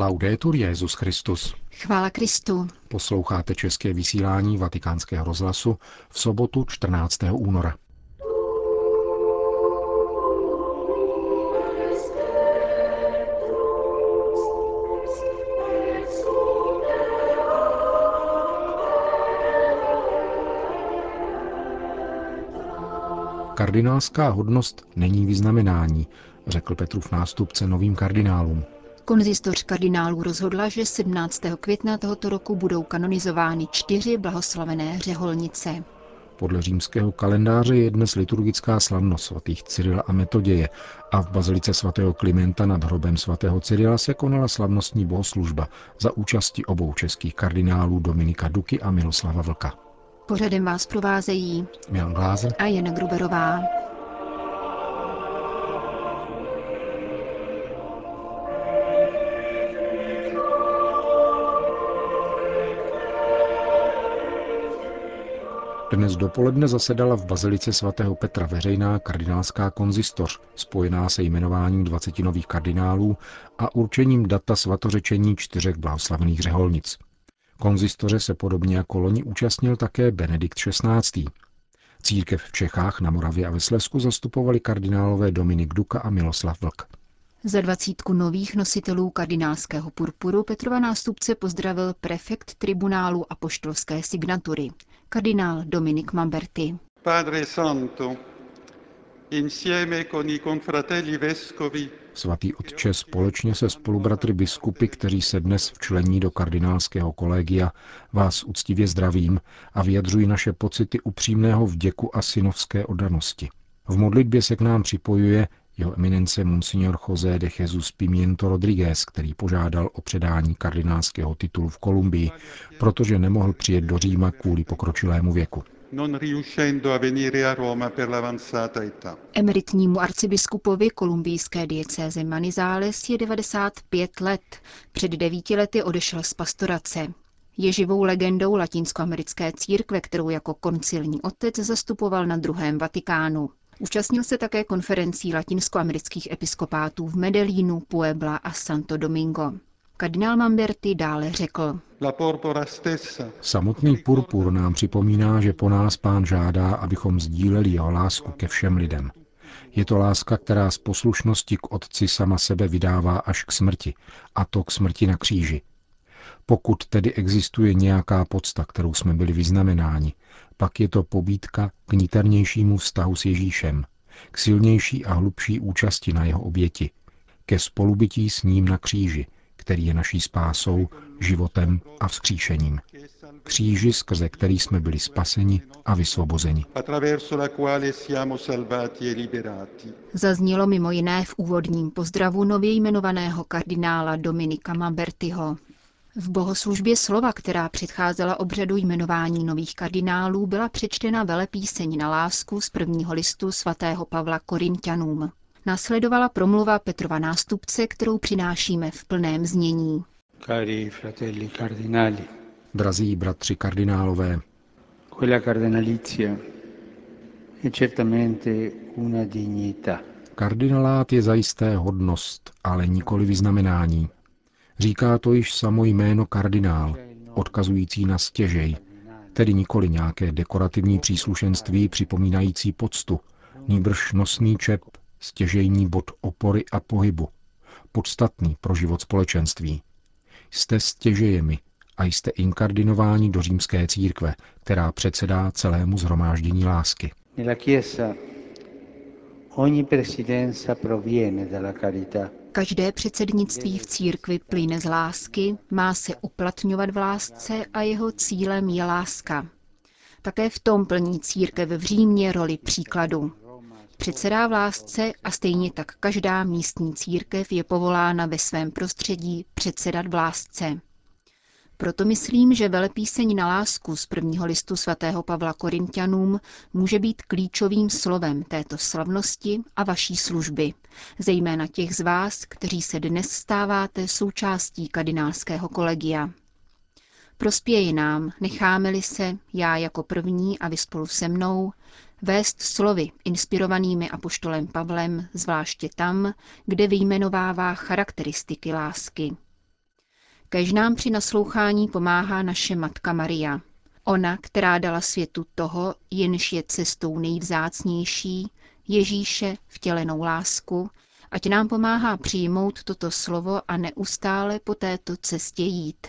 Laudetur Jezus Christus. Chvála Kristu. Posloucháte české vysílání Vatikánského rozhlasu v sobotu 14. února. Kardinálská hodnost není vyznamenání, řekl Petrův nástupce novým kardinálům. Konzistoř kardinálů rozhodla, že 17. května tohoto roku budou kanonizovány čtyři blahoslavené řeholnice. Podle římského kalendáře je dnes liturgická slavnost svatých Cyrila a Metoděje a v bazilice svatého Klimenta nad hrobem svatého Cyrila se konala slavnostní bohoslužba za účasti obou českých kardinálů Dominika Duky a Miloslava Vlka. Pořadem vás provázejí Milan Glázer a Jana Gruberová. Dnes dopoledne zasedala v bazilice svatého Petra veřejná kardinálská konzistoř, spojená se jmenováním 20 nových kardinálů a určením data svatořečení čtyřech blahoslavených řeholnic. Konzistoře se podobně jako loni účastnil také Benedikt XVI. Církev v Čechách, na Moravě a ve Slesku zastupovali kardinálové Dominik Duka a Miloslav Vlk. Za dvacítku nových nositelů kardinálského purpuru Petrova nástupce pozdravil prefekt tribunálu apoštolské signatury, kardinál Dominik Mamberti. Padre Santo, insieme con i confratelli vescovi Svatý otče společně se spolubratry biskupy, kteří se dnes včlení do kardinálského kolegia, vás úctivě zdravím a vyjadřují naše pocity upřímného vděku a synovské oddanosti. V modlitbě se k nám připojuje jeho eminence Monsignor José de Jesus Pimiento Rodriguez, který požádal o předání kardinálského titulu v Kolumbii, protože nemohl přijet do Říma kvůli pokročilému věku. Emeritnímu arcibiskupovi kolumbijské diecéze Manizales je 95 let. Před devíti lety odešel z pastorace. Je živou legendou latinskoamerické církve, kterou jako koncilní otec zastupoval na druhém Vatikánu. Účastnil se také konferencí latinskoamerických episkopátů v Medellínu, Puebla a Santo Domingo. Kardinál Mamberti dále řekl. La porpora stessa Samotný purpur nám připomíná, že po nás pán žádá, abychom sdíleli jeho lásku ke všem lidem. Je to láska, která z poslušnosti k Otci sama sebe vydává až k smrti, a to k smrti na kříži. Pokud tedy existuje nějaká podsta, kterou jsme byli vyznamenáni, pak je to pobídka k niternějšímu vztahu s Ježíšem, k silnější a hlubší účasti na jeho oběti, ke spolubytí s ním na kříži, který je naší spásou, životem a vzkříšením. Kříži, skrze který jsme byli spaseni a vysvobozeni. attraverso la quale siamo salvati e liberati. Zaznělo mimo jiné v úvodním pozdravu nově jmenovaného kardinála Dominika Mambertiho. V bohoslužbě slova, která předcházela obřadu jmenování nových kardinálů, byla přečtena velepíseň na lásku z prvního listu svatého Pavla Korintianům. Následovala promluva Petrova nástupce, kterou přinášíme v plném znění. Cari fratelli cardinali, Drazí bratři kardinálové, quella cardinalizia è certamente una dignità. kardinalát je zajisté hodnost, ale nikoli vyznamenání. Říká to již samo jméno kardinál, odkazující na stěžej, tedy nikoli nějaké dekorativní příslušenství připomínající poctu, nýbrž nosný čep, stěžejní bod opory a pohybu, podstatný pro život společenství. Jste stěžejemi a jste inkardinováni do římské církve, která předsedá celému zhromáždění lásky. Nella Chiesa ogni presidenza proviene dalla carità. Každé předsednictví v církvi plyne z lásky, má se uplatňovat v lásce a jeho cílem je láska. Také v tom plní církev v Římě roli příkladu. Předsedá v lásce a stejně tak každá místní církev je povolána ve svém prostředí předsedat v lásce. Proto myslím, že velepíseň na lásku z prvního listu svatého Pavla Korintianům může být klíčovým slovem této slavnosti a vaší služby, zejména těch z vás, kteří se dnes stáváte součástí kardinálského kolegia. Prospěje nám, necháme-li se, já jako první a vy spolu se mnou, vést slovy inspirovanými apoštolem Pavlem, zvláště tam, kde vyjmenovává charakteristiky lásky. Kež nám při naslouchání pomáhá naše Matka Maria. Ona, která dala světu toho, jenž je cestou nejvzácnější, Ježíše, vtělenou lásku, ať nám pomáhá přijmout toto slovo a neustále po této cestě jít.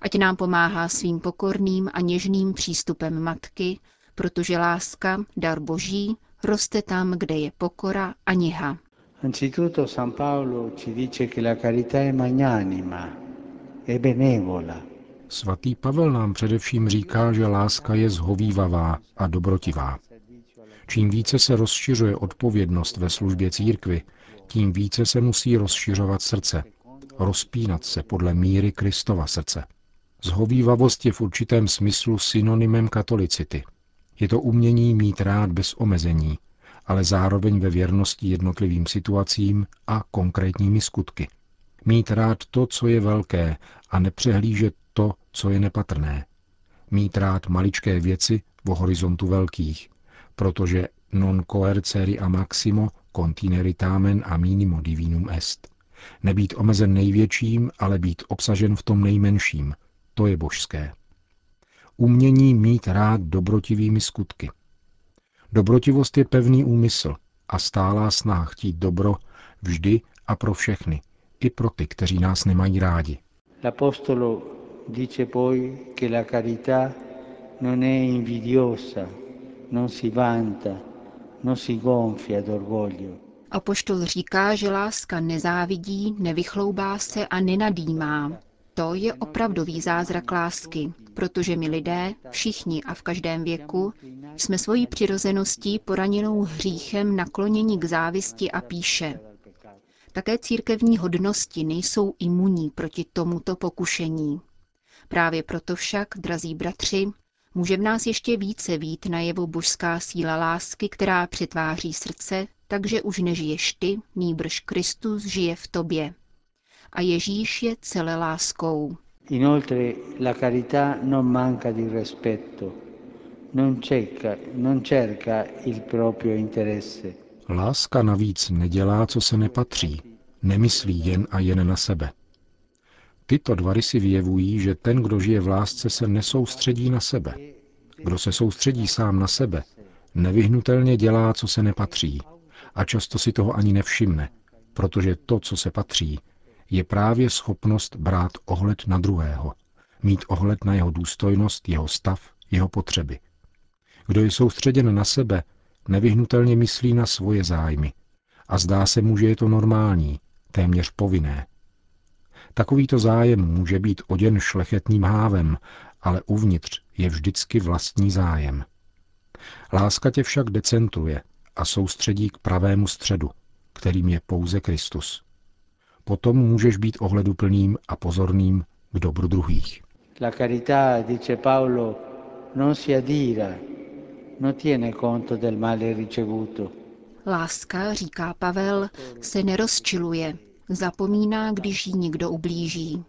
Ať nám pomáhá svým pokorným a něžným přístupem matky, protože láska, dar boží, roste tam, kde je pokora a něha. Anzitutto San Paolo ci dice che la carità è magnanima. Svatý Pavel nám především říká, že láska je zhovývavá a dobrotivá. Čím více se rozšiřuje odpovědnost ve službě církvy, tím více se musí rozšiřovat srdce, rozpínat se podle míry Kristova srdce. Zhovývavost je v určitém smyslu synonymem katolicity. Je to umění mít rád bez omezení, ale zároveň ve věrnosti jednotlivým situacím a konkrétními skutky. Mít rád to, co je velké a nepřehlížet to, co je nepatrné. Mít rád maličké věci v horizontu velkých, protože non coerceri a maximo contineri tamen a minimo divinum est. Nebýt omezen největším, ale být obsažen v tom nejmenším. To je božské. Umění mít rád dobrotivými skutky. Dobrotivost je pevný úmysl a stálá snaha chtít dobro vždy a pro všechny, i pro ty, kteří nás nemají rádi. L'Apostolo dice poi che la carità non è invidiosa, non si vanta, non si gonfia d'orgoglio. Apoštol říká, že láska nezávidí, nevychloubá se a nenadýmá. To je opravdový zázrak lásky, protože my lidé, všichni a v každém věku, jsme svojí přirozeností poraněnou hříchem nakloněni k závisti a píše. Také církevní hodnosti nejsou imunní proti tomuto pokušení. Právě proto však, drazí bratři, může v nás ještě více vít na jevo božská síla lásky, která přetváří srdce, takže už nežiješ ty, nýbrž Kristus žije v tobě. A Ježíš je celé láskou. Inoltre la carità non manca di rispetto, non cerca, non cerca il proprio interesse. Láska navíc nedělá, co se nepatří, nemyslí jen a jen na sebe. Tyto dva rysy vyjevují, že ten, kdo žije v lásce, se nesoustředí na sebe. Kdo se soustředí sám na sebe, nevyhnutelně dělá, co se nepatří. A často si toho ani nevšimne, protože to, co se patří, je právě schopnost brát ohled na druhého, mít ohled na jeho důstojnost, jeho stav, jeho potřeby. Kdo je soustředěn na sebe, nevyhnutelně myslí na svoje zájmy. A zdá se mu, že je to normální, téměř povinné. Takovýto zájem může být oděn šlechetným hávem, ale uvnitř je vždycky vlastní zájem. Láska tě však decentruje a soustředí k pravému středu, kterým je pouze Kristus. Potom můžeš být ohleduplným a pozorným k dobru druhých. La carità, dice Paolo, non si adira, Láska, říká Pavel, se nerozčiluje, zapomíná, když jí někdo ublíží.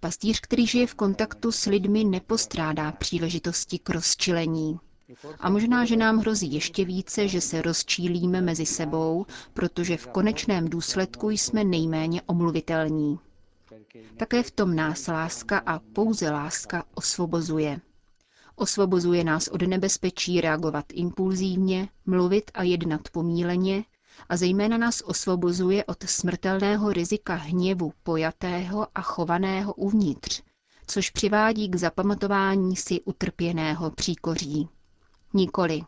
Pastýř, který žije v kontaktu s lidmi, nepostrádá příležitosti k rozčilení. A možná, že nám hrozí ještě více, že se rozčílíme mezi sebou, protože v konečném důsledku jsme nejméně omluvitelní. Také v tom nás láska a pouze láska osvobozuje. Osvobozuje nás od nebezpečí reagovat impulzívně, mluvit a jednat pomíleně a zejména nás osvobozuje od smrtelného rizika hněvu pojatého a chovaného uvnitř, což přivádí k zapamatování si utrpěného příkoří. Nikoli.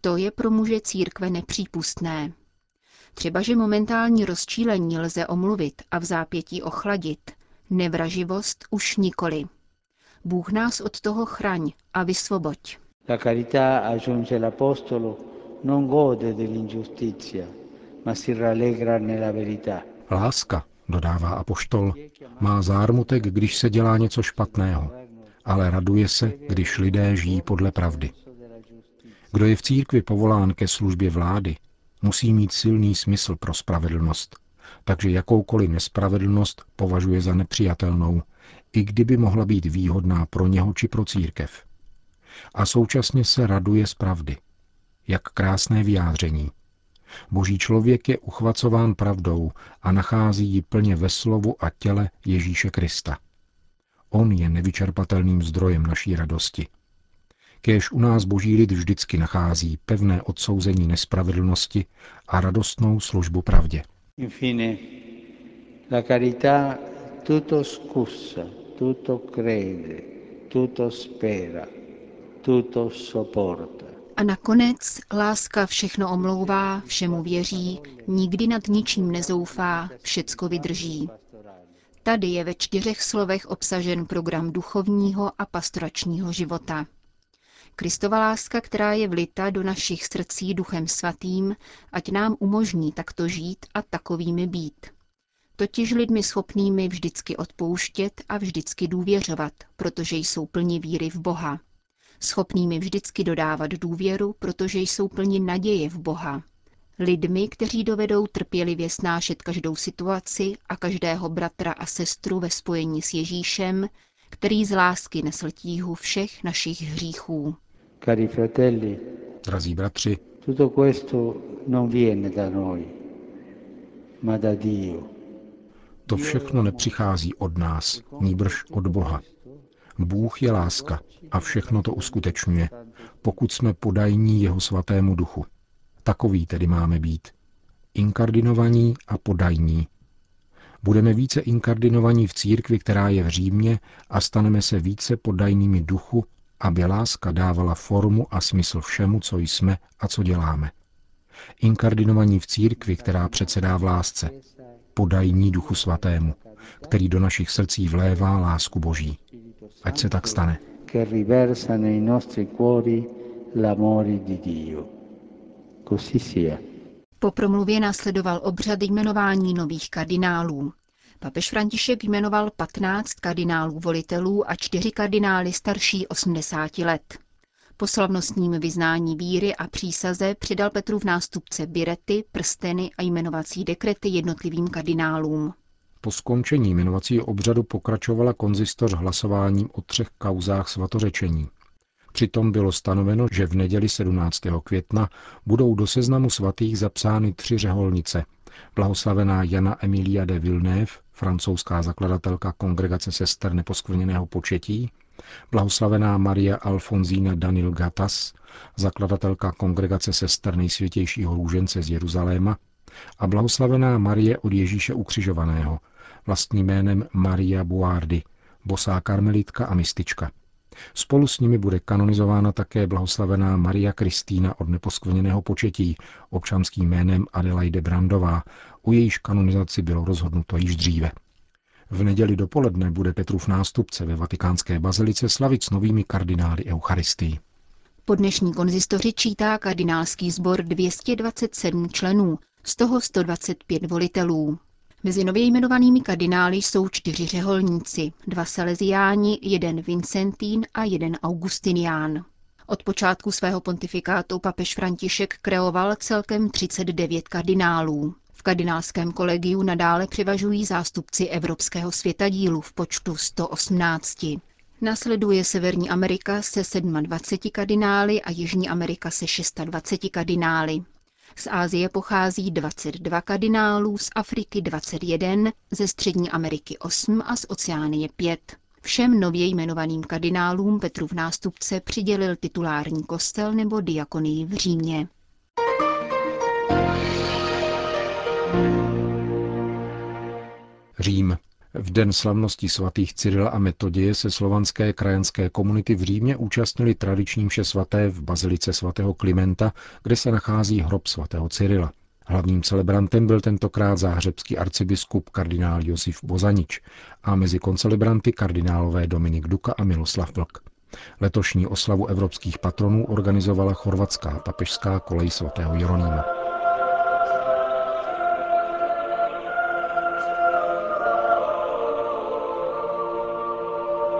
To je pro muže církve nepřípustné. Třeba, že momentální rozčílení lze omluvit a v zápětí ochladit, nevraživost už nikoli. Bůh nás od toho chraň a vysvoboď. La carità, aggiunge l'Apostolo, non gode dell'ingiustizia, ma si rallegra nella verità. Láska, dodává apoštol, má zármutek, když se dělá něco špatného, ale raduje se, když lidé žijí podle pravdy. Kdo je v církvi povolán ke službě vlády, musí mít silný smysl pro spravedlnost, takže jakoukoliv nespravedlnost považuje za nepřijatelnou, i kdyby mohla být výhodná pro něho či pro církev. A současně se raduje z pravdy. Jak krásné vyjádření. Boží člověk je uchvacován pravdou a nachází ji plně ve slovu a těle Ježíše Krista. On je nevyčerpatelným zdrojem naší radosti. Kéž u nás boží lid vždycky nachází pevné odsouzení nespravedlnosti a radostnou službu pravdě. Infine, la carità tutto scusa, tutto crede, tutto spera, tutto sopporta. A nakonec láska všechno omlouvá, všemu věří, nikdy nad ničím nezoufá, všecko vydrží. Tady je ve čtyřech slovech obsažen program duchovního a pastoračního života. Kristova láska, která je vlita do našich srdcí duchem svatým, ať nám umožní takto žít a takovými být. Totiž lidmi schopnými vždycky odpouštět a vždycky důvěřovat, protože jsou plni víry v Boha. Schopnými vždycky dodávat důvěru, protože jsou plni naděje v Boha. Lidmi, kteří dovedou trpělivě snášet každou situaci a každého bratra a sestru ve spojení s Ježíšem, který z lásky nesl tíhu všech našich hříchů. Cari fratelli, Drazí bratři, tutto questo non viene da noi, ma da Dio. To všechno nepřichází od nás, nýbrž od Boha. Bůh je láska a všechno to uskutečňuje, pokud jsme podajní jeho svatému duchu. Takový tedy máme být. Inkardinovaní a podajní. Budeme více inkardinovaní v církvi, která je v Římě a staneme se více podajnými duchu, aby láska dávala formu a smysl všemu, co jsme a co děláme. Inkardinovaní v církvi, která předsedá v lásce, podajní duchu svatému, který do našich srdcí vlévá lásku Boží. Ať se tak stane. che riversa nei nostri cuori l'amore di Dio. Così sia. Po promluvě následoval obřad jmenování nových kardinálů. Papež František jmenoval 15 kardinálů volitelů a 4 kardinály starší 80 let. Po slavnostním vyznání víry a přísaze přidal Petru v nástupce birety, prsteny a jmenovací dekrety jednotlivým kardinálům. Po skončení jmenovacího obřadu pokračovala konzistoř hlasováním o třech kauzách svatořečení. Přitom bylo stanoveno, že v neděli 17. května budou do seznamu svatých zapsány tři řeholnice. Blahoslavená Jana Emilia de Villeneuve, francouzská zakladatelka kongregace sester neposkvrněného početí, blahoslavená Maria Alfonzína Danil Gatas, zakladatelka kongregace sester nejsvětějšího růžence z Jeruzaléma, a blahoslavená Marie od Ježíše ukřižovaného, vlastním jménem Maria Buardi, bosá karmelitka a mistička. Spolu s nimi bude kanonizována také blahoslavená Maria Kristýna od neposkvrněného početí, občanským jménem Adelaide Brandová, u jejíž kanonizaci bylo rozhodnuto již dříve. V neděli dopoledne bude Petrův nástupce ve vatikánské bazilice slavit s novými kardinály Eucharistii. Po dnešní konzistoři čítá kardinálský sbor 227 členů, z toho 125 volitelů. Mezi nově jmenovanými kardinály jsou čtyři řeholníci, dva saleziáni, jeden Vincentín a jeden Augustinián. Od počátku svého pontifikátu papež František kreoval celkem 39 kardinálů. V kardinálském kolegiu nadále převažují zástupci Evropského světadílu v počtu 118. Nasleduje Severní Amerika se 27 kardinály a Jižní Amerika se 26 kardinály. Z Ázie pochází 22 kardinálů, z Afriky 21, ze Střední Ameriky 8 a z Oceánie 5. Všem nově jmenovaným kardinálům Petru v nástupce přidělil titulární kostel nebo diakonii v Římě. Řím. V den slavnosti svatých Cyrila a Metodie se slovanské krajanské komunity v Římě účastnili tradiční mše svaté v bazilice svatého Klimenta, kde se nachází hrob svatého Cyrila. Hlavním celebrantem byl tentokrát záhřebský arcibiskup kardinál Josif Bozanič a mezi koncelebranty kardinálové Dominik Duka a Miloslav Vlk. Letošní oslavu evropských patronů organizovala chorvatská papežská kolej svatého Jeronýma.